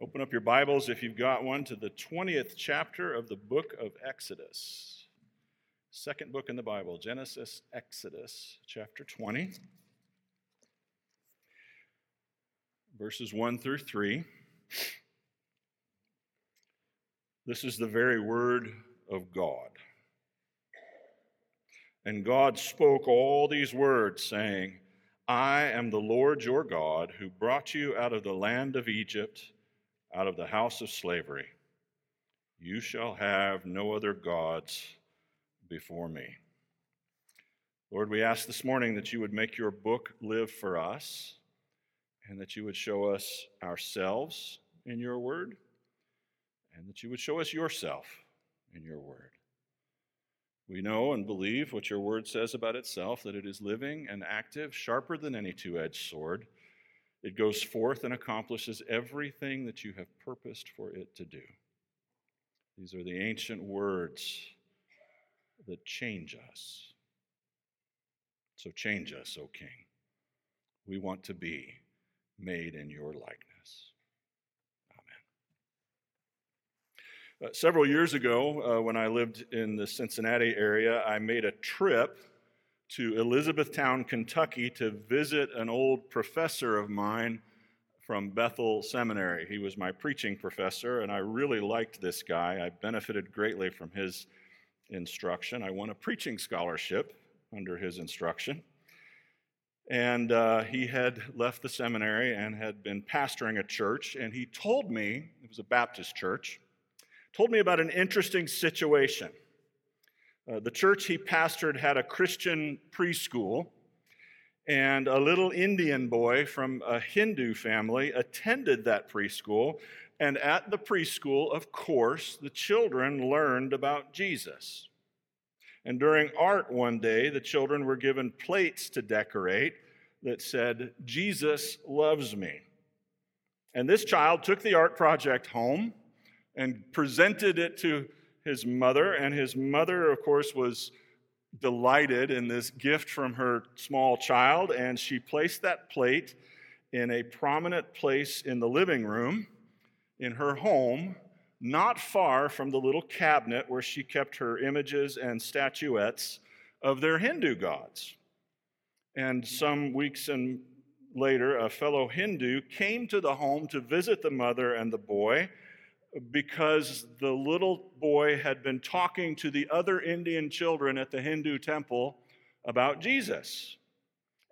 Open up your Bibles, if you've got one, to the 20th chapter of the book of Exodus. Second book in the Bible, Genesis, Exodus, chapter 20, verses 1 through 3. This is the very word of God. And God spoke all these words, saying, I am the Lord your God who brought you out of the land of Egypt, out of the house of slavery. You shall have no other gods before me. Lord, we ask this morning that you would make your book live for us and that you would show us ourselves in your word and that you would show us yourself in your word. We know and believe what your word says about itself that it is living and active, sharper than any two edged sword. It goes forth and accomplishes everything that you have purposed for it to do. These are the ancient words that change us. So change us, O King. We want to be made in your likeness. Uh, several years ago, uh, when I lived in the Cincinnati area, I made a trip to Elizabethtown, Kentucky to visit an old professor of mine from Bethel Seminary. He was my preaching professor, and I really liked this guy. I benefited greatly from his instruction. I won a preaching scholarship under his instruction. And uh, he had left the seminary and had been pastoring a church, and he told me, it was a Baptist church, told me about an interesting situation. Uh, the church he pastored had a Christian preschool, and a little Indian boy from a Hindu family attended that preschool. And at the preschool, of course, the children learned about Jesus. And during art one day, the children were given plates to decorate that said, Jesus loves me. And this child took the art project home and presented it to his mother. And his mother, of course, was delighted in this gift from her small child. And she placed that plate in a prominent place in the living room in her home, not far from the little cabinet where she kept her images and statuettes of their Hindu gods. And some weeks and later, a fellow Hindu came to the home to visit the mother and the boy because the little boy had been talking to the other Indian children at the Hindu temple about Jesus.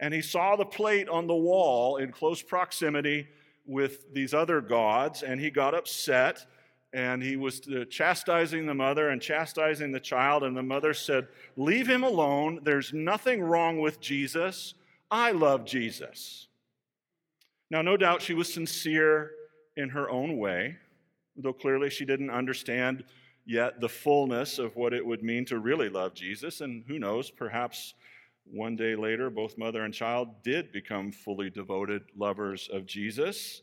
And he saw the plate on the wall in close proximity with these other gods, and he got upset and he was uh, chastising the mother and chastising the child. And the mother said, Leave him alone. There's nothing wrong with Jesus. I love Jesus. Now, no doubt she was sincere in her own way though clearly she didn't understand yet the fullness of what it would mean to really love Jesus. And who knows, perhaps one day later, both mother and child did become fully devoted lovers of Jesus.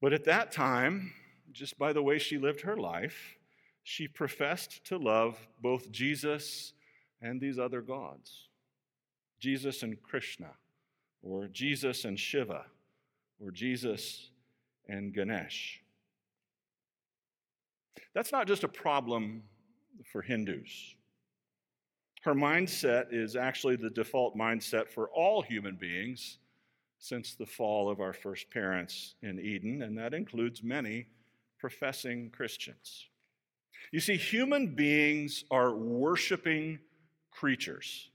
But at that time, just by the way she lived her life, she professed to love both Jesus and these other gods Jesus and Krishna, or Jesus and Shiva, or Jesus and Ganesh. That's not just a problem for Hindus. Her mindset is actually the default mindset for all human beings since the fall of our first parents in Eden, and that includes many professing Christians. You see, human beings are worshiping creatures,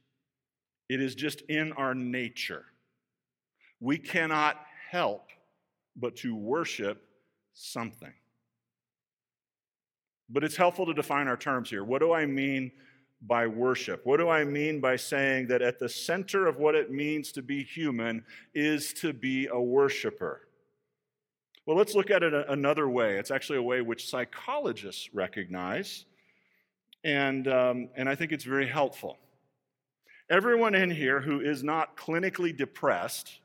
it is just in our nature. We cannot help but to worship something. But it's helpful to define our terms here. What do I mean by worship? What do I mean by saying that at the center of what it means to be human is to be a worshiper? Well, let's look at it another way. It's actually a way which psychologists recognize, and, um, and I think it's very helpful. Everyone in here who is not clinically depressed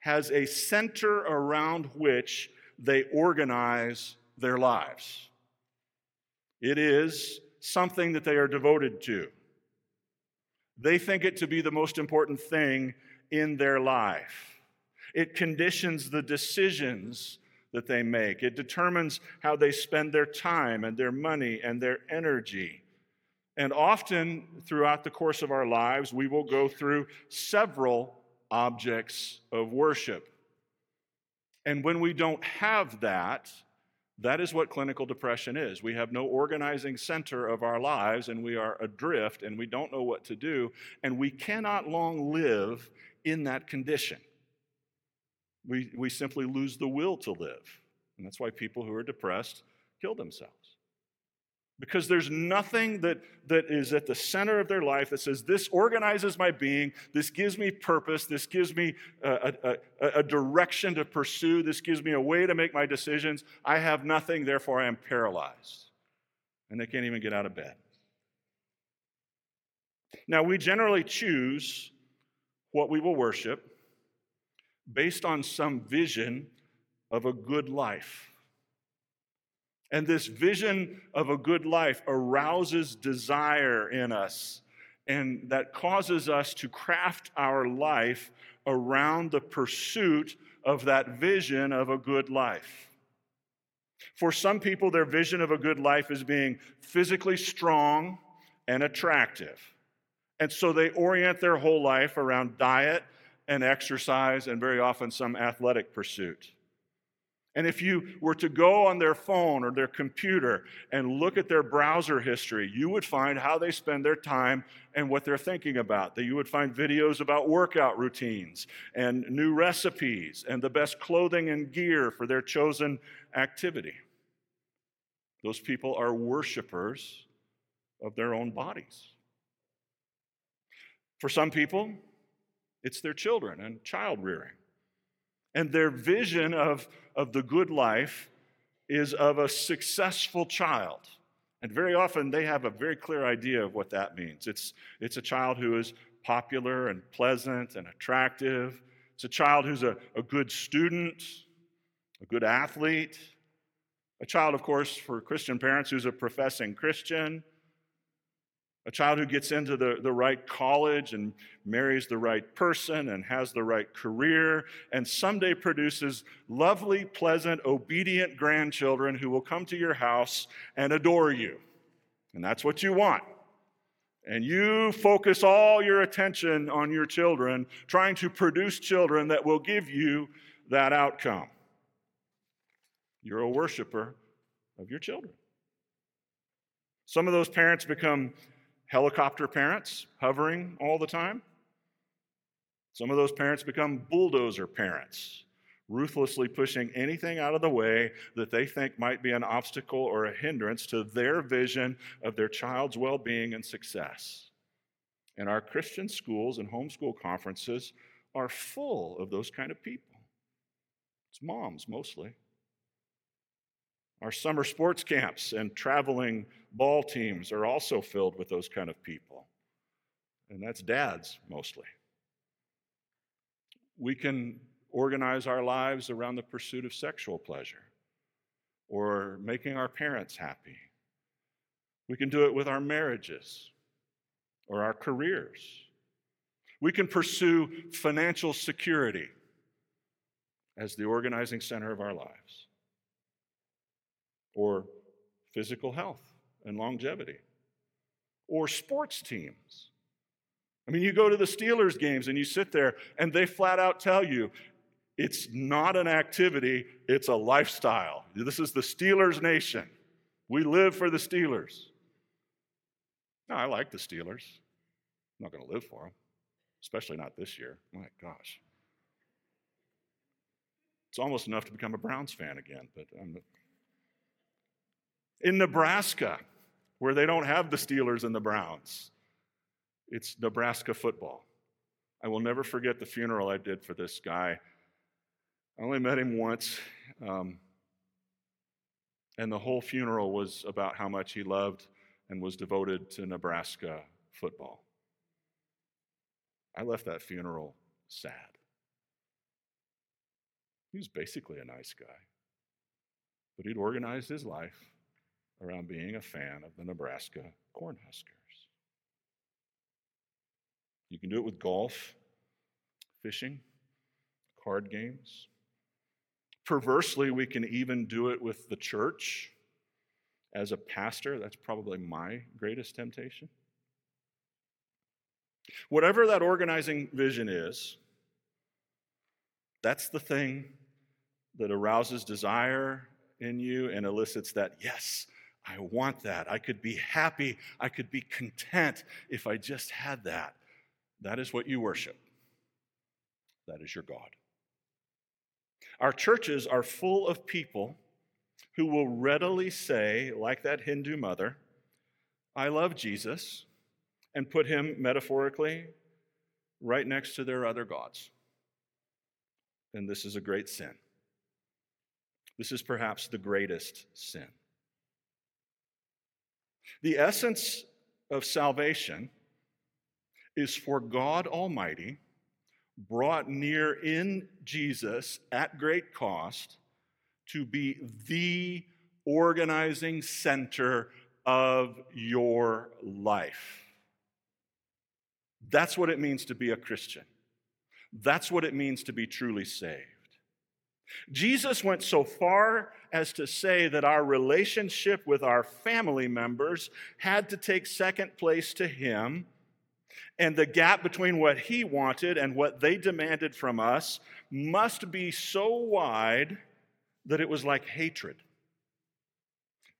has a center around which they organize their lives. It is something that they are devoted to. They think it to be the most important thing in their life. It conditions the decisions that they make. It determines how they spend their time and their money and their energy. And often throughout the course of our lives, we will go through several objects of worship. And when we don't have that, that is what clinical depression is. We have no organizing center of our lives, and we are adrift, and we don't know what to do, and we cannot long live in that condition. We, we simply lose the will to live. And that's why people who are depressed kill themselves. Because there's nothing that, that is at the center of their life that says, This organizes my being, this gives me purpose, this gives me a, a, a, direction to pursue, this gives me a way to make my decisions. I have nothing, therefore I am paralyzed. And they can't even get out of bed. Now, we generally choose what we will worship based on some vision of a good life. And this vision of a good life arouses desire in us, and that causes us to craft our life around the pursuit of that vision of a good life. For some people, their vision of a good life is being physically strong and attractive. And so they orient their whole life around diet and exercise and very often some athletic pursuit. And if you were to go on their phone or their computer and look at their browser history, you would find how they spend their time and what they're thinking about. That you would find videos about workout routines and new recipes and the best clothing and gear for their chosen activity. Those people are worshipers of their own bodies. For some people, it's their children and child rearing. And their vision of, of the good life is of a successful child. And very often they have a very clear idea of what that means. It's, it's a child who is popular and pleasant and attractive. It's a child who's a, a good student, a good athlete. A child, of course, for Christian parents who's a professing Christian a child who gets into the, the right college and marries the right person and has the right career and someday produces lovely, pleasant, obedient grandchildren who will come to your house and adore you. And that's what you want. And you focus all your attention on your children, trying to produce children that will give you that outcome. You're a worshiper of your children. Some of those parents become helicopter parents, hovering all the time. Some of those parents become bulldozer parents, ruthlessly pushing anything out of the way that they think might be an obstacle or a hindrance to their vision of their child's well being and success. And our Christian schools and homeschool conferences are full of those kind of people. It's moms mostly. Our summer sports camps and traveling ball teams are also filled with those kind of people. And that's dads mostly. We can organize our lives around the pursuit of sexual pleasure or making our parents happy. We can do it with our marriages or our careers. We can pursue financial security as the organizing center of our lives or physical health and longevity, or sports teams. I mean, you go to the Steelers games and you sit there, and they flat out tell you it's not an activity, it's a lifestyle. This is the Steelers nation. We live for the Steelers. No, I like the Steelers. I'm not going to live for them, especially not this year. My gosh. It's almost enough to become a Browns fan again, but I'm in Nebraska, where they don't have the Steelers and the Browns, it's Nebraska football. I will never forget the funeral I did for this guy. I only met him once, um, and the whole funeral was about how much he loved and was devoted to Nebraska football. I left that funeral sad. He was basically a nice guy, but he'd organized his life around being a fan of the Nebraska Cornhuskers. You can do it with golf, fishing, card games, Perversely, we can even do it with the church. As a pastor, that's probably my greatest temptation. Whatever that organizing vision is, that's the thing that arouses desire in you and elicits that, yes, I want that. I could be happy. I could be content if I just had that. That is what you worship. That is your God. Our churches are full of people who will readily say, like that Hindu mother, I love Jesus, and put him metaphorically right next to their other gods. And this is a great sin. This is perhaps the greatest sin. The essence of salvation is for God Almighty, brought near in Jesus at great cost, to be the organizing center of your life. That's what it means to be a Christian. That's what it means to be truly saved. Jesus went so far as to say that our relationship with our family members had to take second place to Him, and the gap between what He wanted and what they demanded from us must be so wide that it was like hatred.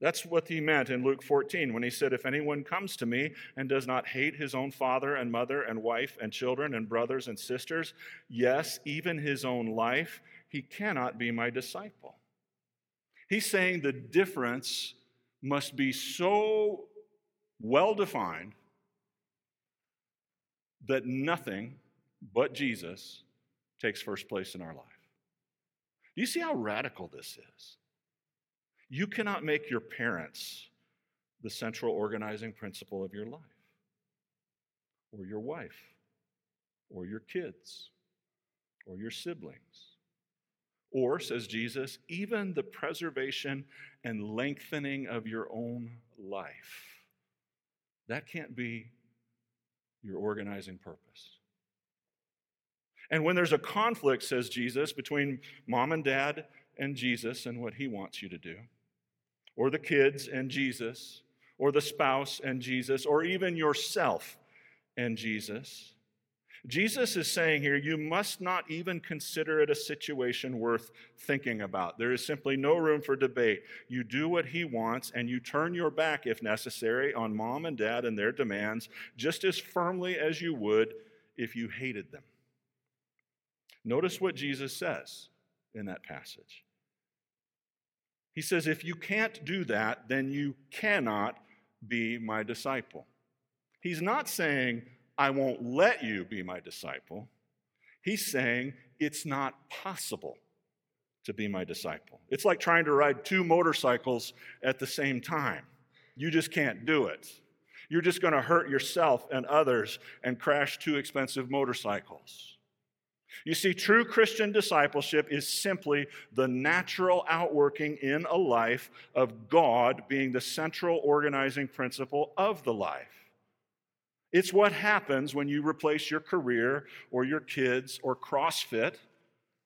That's what he meant in Luke 14 when he said, If anyone comes to me and does not hate his own father and mother and wife and children and brothers and sisters, yes, even his own life, he cannot be my disciple. He's saying the difference must be so well defined that nothing but Jesus takes first place in our life. Do you see how radical this is? You cannot make your parents the central organizing principle of your life, or your wife, or your kids, or your siblings. Or, says Jesus, even the preservation and lengthening of your own life. That can't be your organizing purpose. And when there's a conflict, says Jesus, between mom and dad and Jesus and what he wants you to do, or the kids and Jesus, or the spouse and Jesus, or even yourself and Jesus. Jesus is saying here, you must not even consider it a situation worth thinking about. There is simply no room for debate. You do what he wants, and you turn your back, if necessary, on mom and dad and their demands just as firmly as you would if you hated them. Notice what Jesus says in that passage. He says, If you can't do that, then you cannot be my disciple. He's not saying, I won't let you be my disciple. He's saying, It's not possible to be my disciple. It's like trying to ride two motorcycles at the same time. You just can't do it. You're just going to hurt yourself and others and crash two expensive motorcycles. You see, true Christian discipleship is simply the natural outworking in a life of God being the central organizing principle of the life. It's what happens when you replace your career or your kids or CrossFit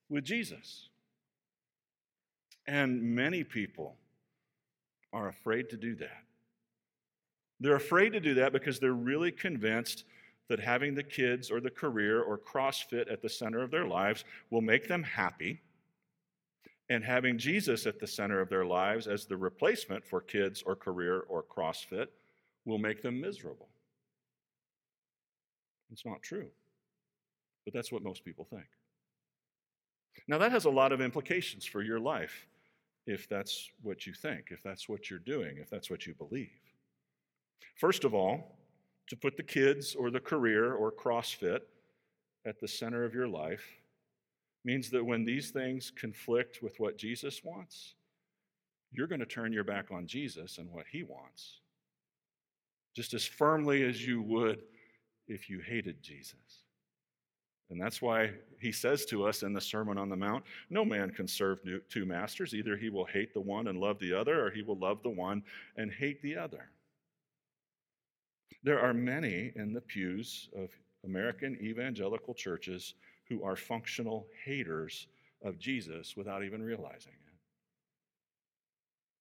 with Jesus. And many people are afraid to do that. They're afraid to do that because they're really convinced that having the kids or the career or CrossFit at the center of their lives will make them happy, and having Jesus at the center of their lives as the replacement for kids or career or CrossFit will make them miserable. It's not true, but that's what most people think. Now, that has a lot of implications for your life if that's what you think, if that's what you're doing, if that's what you believe. First of all, to put the kids or the career or CrossFit at the center of your life means that when these things conflict with what Jesus wants, you're going to turn your back on Jesus and what he wants just as firmly as you would if you hated Jesus. And that's why he says to us in the Sermon on the Mount no man can serve two masters. Either he will hate the one and love the other, or he will love the one and hate the other. There are many in the pews of American evangelical churches who are functional haters of Jesus without even realizing it.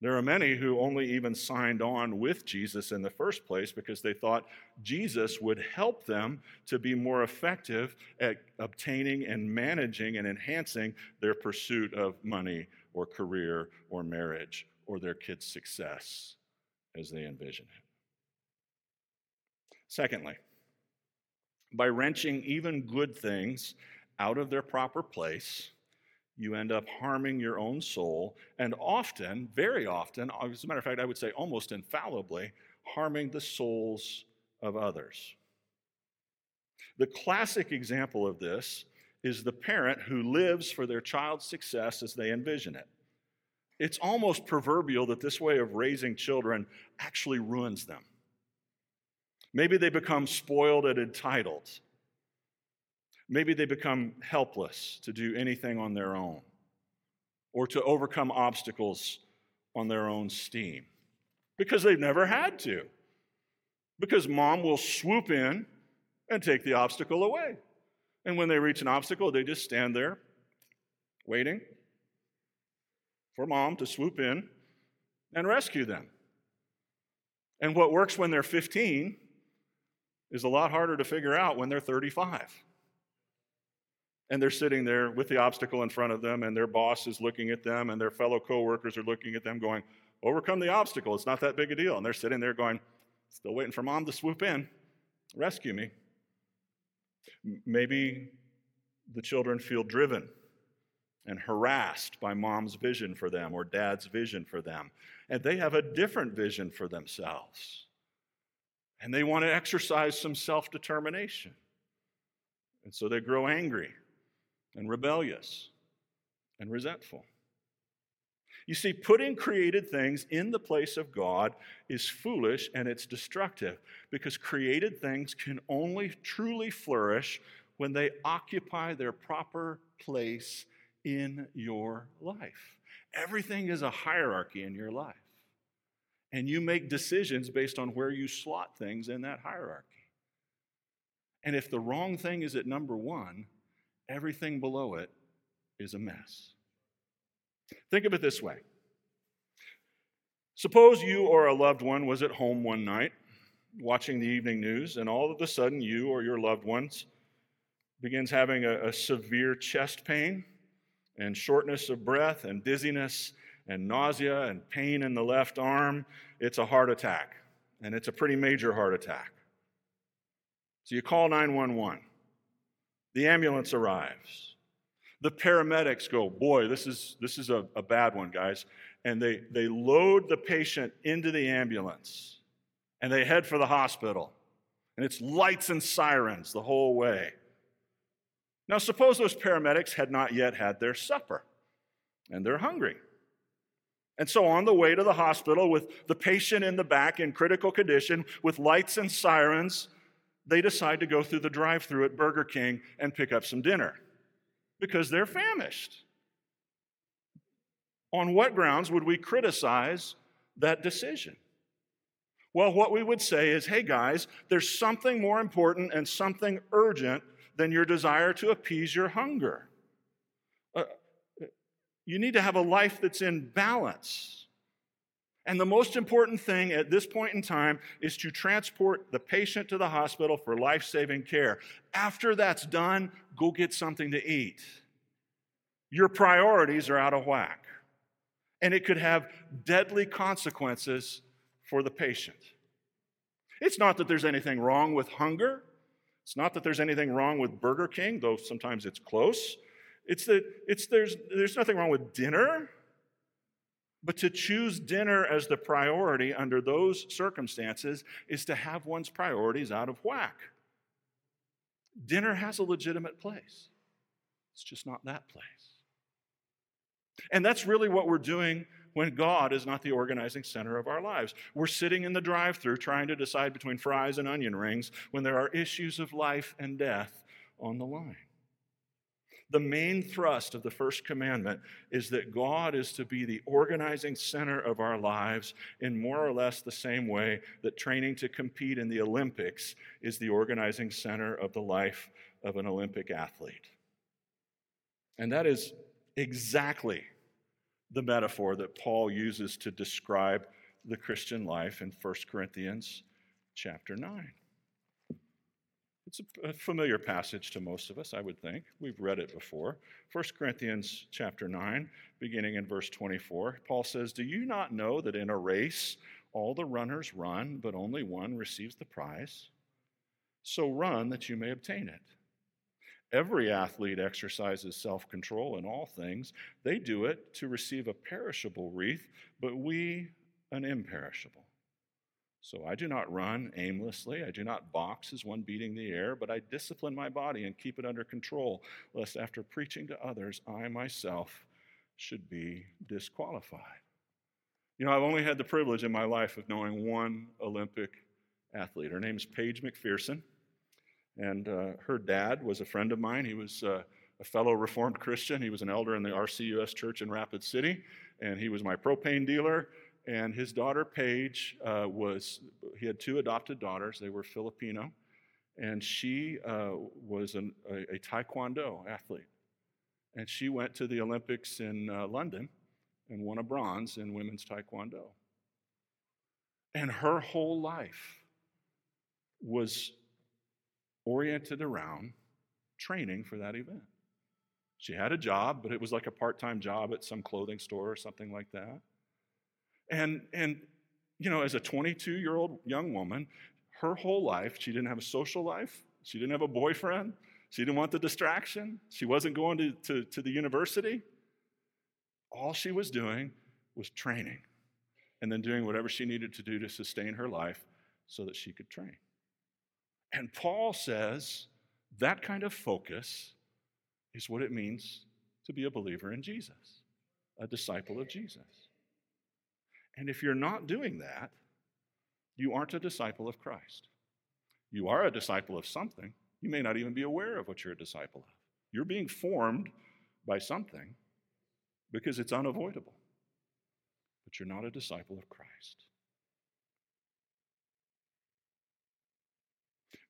There are many who only even signed on with Jesus in the first place because they thought Jesus would help them to be more effective at obtaining and managing and enhancing their pursuit of money or career or marriage or their kids' success as they envision it. Secondly, by wrenching even good things out of their proper place, you end up harming your own soul, and often, very often, uh, as a matter of fact, I would say almost infallibly, harming the souls of others. The classic example of this is the parent who lives for their child's success as they envision it. It's almost proverbial that this way of raising children actually ruins them. Maybe they become spoiled and entitled. Maybe they become helpless to do anything on their own or to overcome obstacles on their own steam because they've never had to. Because mom will swoop in and take the obstacle away. And when they reach an obstacle, they just stand there waiting for mom to swoop in and rescue them. And what works when they're 15 is a lot harder to figure out when they're 35 and they're sitting there with the obstacle in front of them and their boss is looking at them and their fellow coworkers are looking at them going overcome the obstacle. It's not that big a deal. And they're sitting there going still waiting for mom to swoop in. Rescue me. Maybe the children feel driven and harassed by mom's vision for them or dad's vision for them and they have a different vision for themselves. And they want to exercise some self-determination. And so they grow angry and rebellious and resentful. You see, putting created things in the place of God is foolish and it's destructive because created things can only truly flourish when they occupy their proper place in your life. Everything is a hierarchy in your life, and you make decisions based on where you slot things in that hierarchy. And if the wrong thing is at number one, everything below it is a mess. Think of it this way Suppose you or a loved one was at home one night watching the evening news, and all of a sudden you or your loved ones begins having a, a severe chest pain and shortness of breath and dizziness and nausea and pain in the left arm. It's a heart attack, and it's a pretty major heart attack. So you call 911. The ambulance arrives. The paramedics go, Boy, this is, this is a, a bad one, guys. And they, they load the patient into the ambulance and they head for the hospital. And it's lights and sirens the whole way. Now, suppose those paramedics had not yet had their supper and they're hungry. And so, on the way to the hospital with the patient in the back in critical condition, with lights and sirens, they decide to go through the drive through at Burger King and pick up some dinner because they're famished. On what grounds would we criticize that decision? Well, what we would say is hey, guys, there's something more important and something urgent than your desire to appease your hunger. Uh, you need to have a life that's in balance. And the most important thing at this point in time is to transport the patient to the hospital for life saving care. After that's done, go get something to eat. Your priorities are out of whack, and it could have deadly consequences for the patient. It's not that there's anything wrong with hunger. It's not that there's anything wrong with Burger King, though sometimes it's close. It's that it's, there's, there's nothing wrong with dinner. But to choose dinner as the priority under those circumstances is to have one's priorities out of whack. Dinner has a legitimate place, it's just not that place. And that's really what we're doing when God is not the organizing center of our lives. We're sitting in the drive through trying to decide between fries and onion rings when there are issues of life and death on the line. The main thrust of the first commandment is that God is to be the organizing center of our lives in more or less the same way that training to compete in the Olympics is the organizing center of the life of an Olympic athlete. And that is exactly the metaphor that Paul uses to describe the Christian life in 1 Corinthians chapter 9. It's a familiar passage to most of us, I would think. We've read it before. 1 Corinthians chapter 9, beginning in verse 24, Paul says, Do you not know that in a race all the runners run, but only one receives the prize? So run that you may obtain it. Every athlete exercises self control in all things. They do it to receive a perishable wreath, but we an imperishable. So I do not run aimlessly. I do not box as one beating the air, but I discipline my body and keep it under control, lest after preaching to others, I myself should be disqualified. You know, I've only had the privilege in my life of knowing one Olympic athlete. Her name is Paige McPherson. And uh, her dad was a friend of mine. He was uh, a fellow Reformed Christian. He was an elder in the RCUS church in Rapid City. And he was my propane dealer. And his daughter, Paige, uh, was, he had two adopted daughters. They were Filipino. And she uh, was an, a, a, Taekwondo athlete. And she went to the Olympics in uh, London and won a bronze in women's Taekwondo. And her whole life was oriented around training for that event. She had a job, but it was like a part time job at some clothing store or something like that. And, and you know, as a 22 year old young woman, her whole life, she didn't have a social life, she didn't have a boyfriend, she didn't want the distraction, she wasn't going to, to, to the university. All she was doing was training and then doing whatever she needed to do to sustain her life so that she could train. And Paul says that kind of focus is what it means to be a believer in Jesus, a disciple of Jesus. And if you're not doing that, you aren't a disciple of Christ. You are a disciple of something. You may not even be aware of what you're a disciple of. You're being formed by something because it's unavoidable. But you're not a disciple of Christ.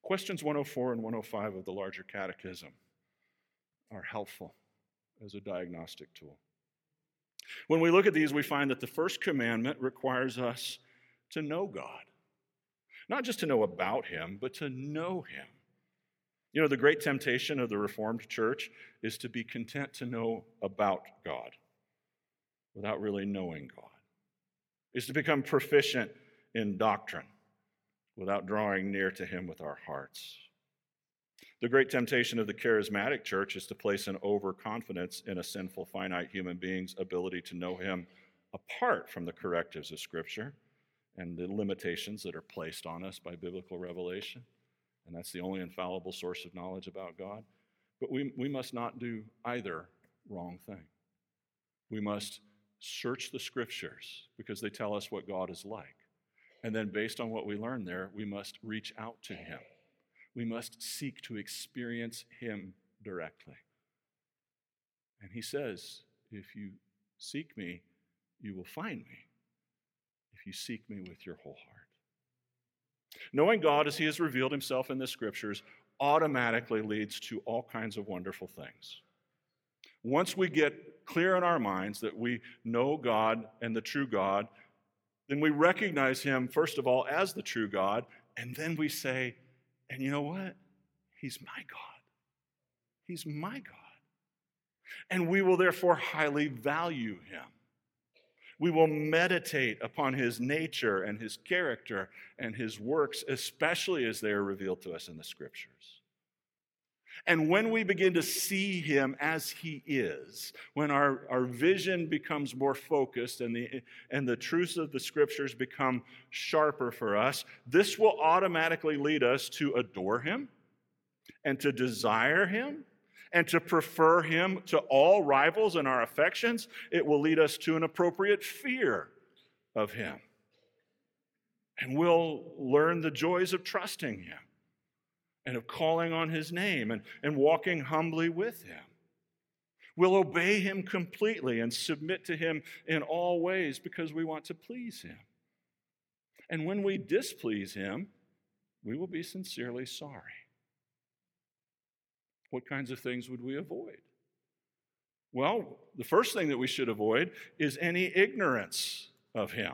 Questions 104 and 105 of the larger catechism are helpful as a diagnostic tool. When we look at these, we find that the first commandment requires us to know God. Not just to know about Him, but to know Him. You know, the great temptation of the Reformed Church is to be content to know about God without really knowing God, is to become proficient in doctrine without drawing near to Him with our hearts. The great temptation of the charismatic church is to place an overconfidence in a sinful, finite human being's ability to know Him apart from the correctives of Scripture and the limitations that are placed on us by biblical revelation. And that's the only infallible source of knowledge about God. But we, we must not do either wrong thing. We must search the Scriptures because they tell us what God is like. And then, based on what we learn there, we must reach out to Him. We must seek to experience Him directly. And He says, If you seek me, you will find me. If you seek me with your whole heart. Knowing God as He has revealed Himself in the Scriptures automatically leads to all kinds of wonderful things. Once we get clear in our minds that we know God and the true God then we recognize him, first of all, as the true God, and then we say, and you know what? He's my God. He's my God. And we will therefore highly value him. We will meditate upon his nature and his character and his works, especially as they are revealed to us in the scriptures. And when we begin to see him as he is, when our, our vision becomes more focused and the, and the truths of the scriptures become sharper for us, this will automatically lead us to adore him and to desire him and to prefer him to all rivals in our affections. It will lead us to an appropriate fear of him. And we'll learn the joys of trusting him and of calling on his name and, and walking humbly with him. We'll obey him completely and submit to him in all ways because we want to please him. And when we displease him, we will be sincerely sorry. What kinds of things would we avoid? Well, the first thing that we should avoid is any ignorance of him.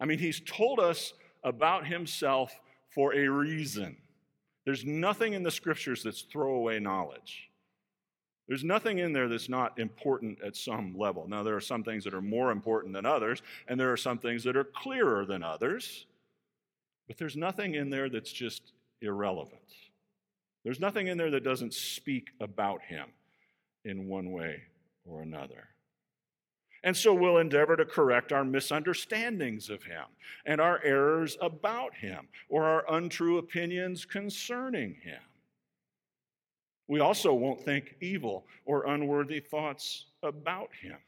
I mean, he's told us about himself for a reason. There's nothing in the scriptures that's throwaway knowledge. There's nothing in there that's not important at some level. Now, there are some things that are more important than others, and there are some things that are clearer than others, but there's nothing in there that's just irrelevant. There's nothing in there that doesn't speak about him in one way or another. And so we'll endeavor to correct our misunderstandings of him and our errors about him or our untrue opinions concerning him. We also won't think evil or unworthy thoughts about him.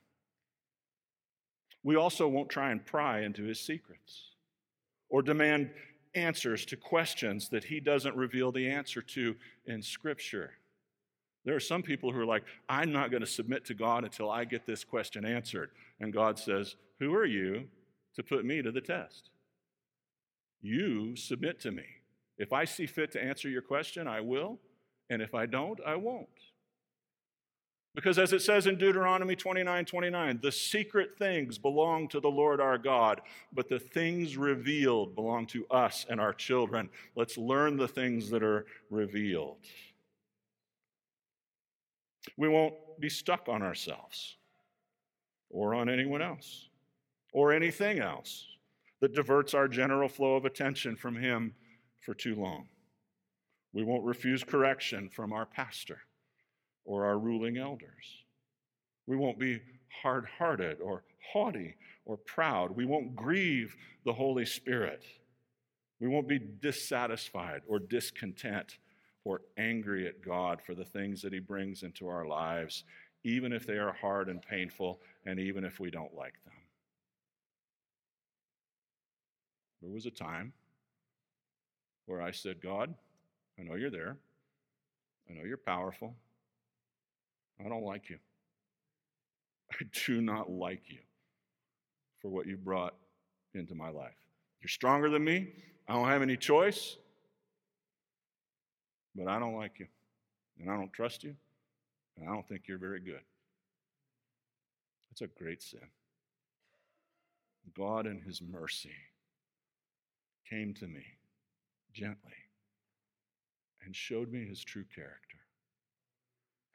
We also won't try and pry into his secrets or demand answers to questions that he doesn't reveal the answer to in Scripture. There are some people who are like, I'm not going to submit to God until I get this question answered. And God says, Who are you to put me to the test? You submit to me. If I see fit to answer your question, I will. And if I don't, I won't. Because as it says in Deuteronomy 29 29, the secret things belong to the Lord our God, but the things revealed belong to us and our children. Let's learn the things that are revealed. We won't be stuck on ourselves or on anyone else or anything else that diverts our general flow of attention from Him for too long. We won't refuse correction from our pastor or our ruling elders. We won't be hard hearted or haughty or proud. We won't grieve the Holy Spirit. We won't be dissatisfied or discontent or angry at God for the things that He brings into our lives, even if they are hard and painful, and even if we don't like them. There was a time where I said, God, I know you're there. I know you're powerful. I don't like you. I do not like you for what you brought into my life. You're stronger than me. I don't have any choice but I don't like you, and I don't trust you, and I don't think you're very good. That's a great sin. God, in His mercy, came to me gently and showed me His true character.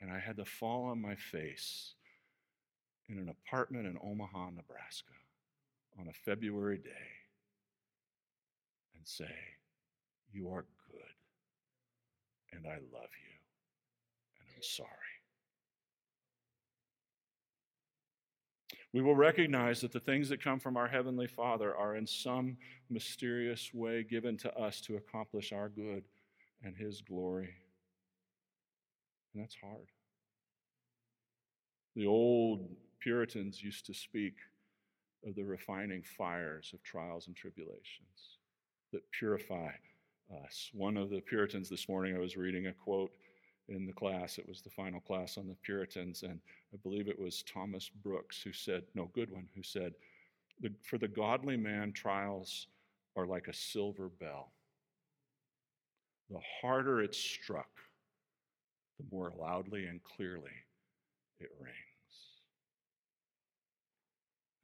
And I had to fall on my face in an apartment in Omaha, Nebraska on a February day and say, You are and I love you, and I'm sorry. We will recognize that the things that come from our Heavenly Father are in some mysterious way given to us to accomplish our good and His glory. And that's hard. The old Puritans used to speak of the refining fires of trials and tribulations that purify us. One of the Puritans this morning, I was reading a quote in the class. It was the final class on the Puritans, and I believe it was Thomas Brooks who said, no, Goodwin, who said, For the godly man, trials are like a silver bell. The harder it's struck, the more loudly and clearly it rings.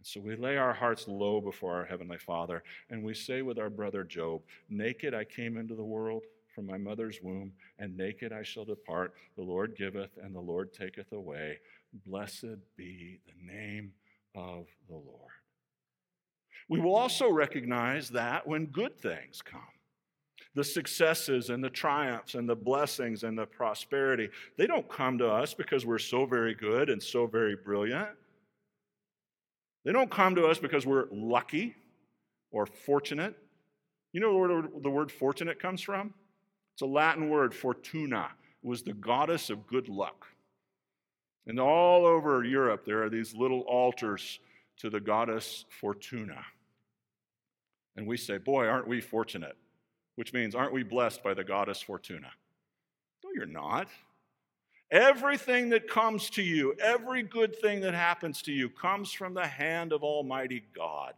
So we lay our hearts low before our Heavenly Father, and we say with our brother Job, Naked I came into the world from my mother's womb, and naked I shall depart. The Lord giveth, and the Lord taketh away. Blessed be the name of the Lord. We will also recognize that when good things come, the successes and the triumphs and the blessings and the prosperity, they don't come to us because we're so very good and so very brilliant. They don't come to us because we're lucky or fortunate. You know where the word fortunate comes from? It's a Latin word, fortuna. Was the goddess of good luck. And all over Europe, there are these little altars to the goddess Fortuna. And we say, Boy, aren't we fortunate? Which means, aren't we blessed by the goddess Fortuna? No, you're not. Everything that comes to you, every good thing that happens to you, comes from the hand of Almighty God.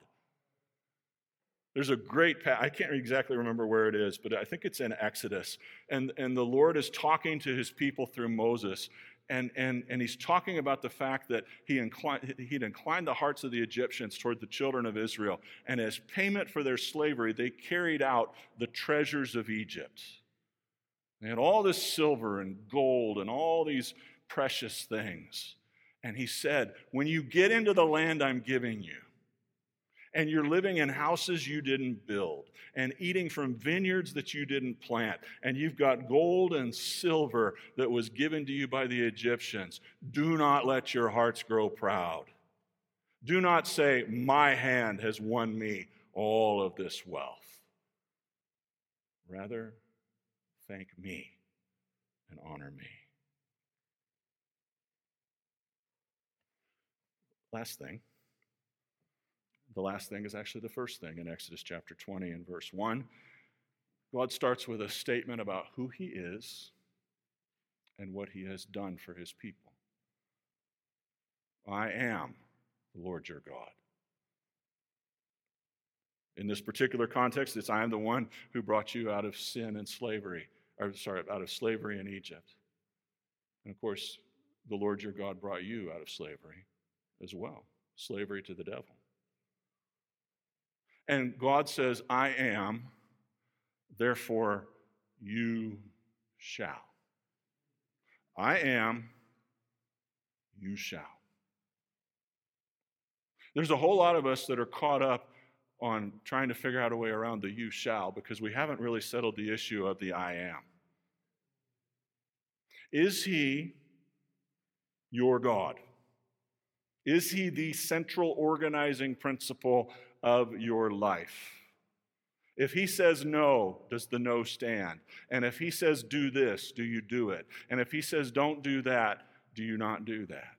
There's a great, I can't exactly remember where it is, but I think it's in Exodus. And, and the Lord is talking to his people through Moses. And, and, and he's talking about the fact that he inclined, he'd inclined the hearts of the Egyptians toward the children of Israel. And as payment for their slavery, they carried out the treasures of Egypt. They had all this silver and gold and all these precious things. And he said, When you get into the land I'm giving you, and you're living in houses you didn't build, and eating from vineyards that you didn't plant, and you've got gold and silver that was given to you by the Egyptians, do not let your hearts grow proud. Do not say, My hand has won me all of this wealth. Rather, thank me and honor me. Last thing. The last thing is actually the first thing in Exodus chapter 20 and verse 1. God starts with a statement about who he is and what he has done for his people. I am the Lord your God. In this particular context, it's I am the one who brought you out of sin and slavery, or sorry, out of slavery in Egypt. And of course, the Lord your God brought you out of slavery as well slavery to the devil. And God says, I am, therefore you shall. I am, you shall. There's a whole lot of us that are caught up on trying to figure out a way around the you shall because we haven't really settled the issue of the I am. Is he your God? Is he the central organizing principle of your life? If he says no, does the no stand? And if he says do this, do you do it? And if he says don't do that, do you not do that?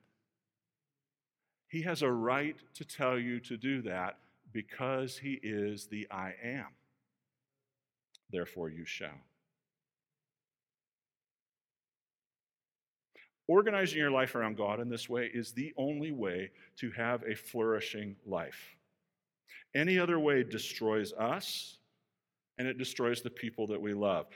He has a right to tell you to do that because he is the I am. Therefore, you shall. Organizing your life around God in this way is the only way to have a flourishing life. Any other way destroys us and it destroys the people that we love.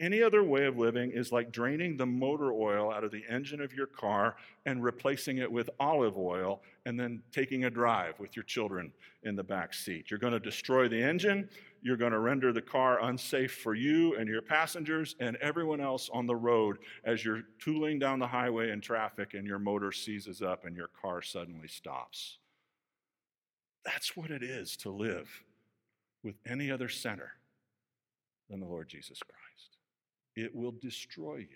Any other way of living is like draining the motor oil out of the engine of your car and replacing it with olive oil and then taking a drive with your children in the back seat. You're going to destroy the engine, you're going to render the car unsafe for you and your passengers and everyone else on the road as you're tooling down the highway in traffic and your motor seizes up and your car suddenly stops. That's what it is to live with any other center than the Lord Jesus Christ it will destroy you.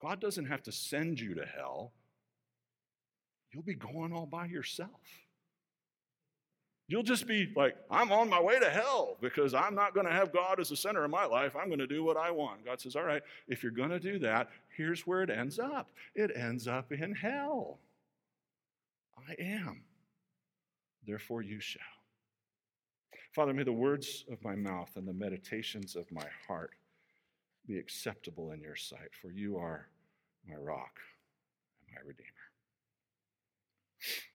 God doesn't have to send you to hell, you'll be going all by yourself. You'll just be like, I'm on my way to hell because I'm not going to have God as the center of my life. I'm going to do what I want. God says, All right, if you're going to do that, here's where it ends up it ends up in hell. I am. Therefore, you shall. Father, may the words of my mouth and the meditations of my heart be acceptable in your sight, for you are my rock and my redeemer.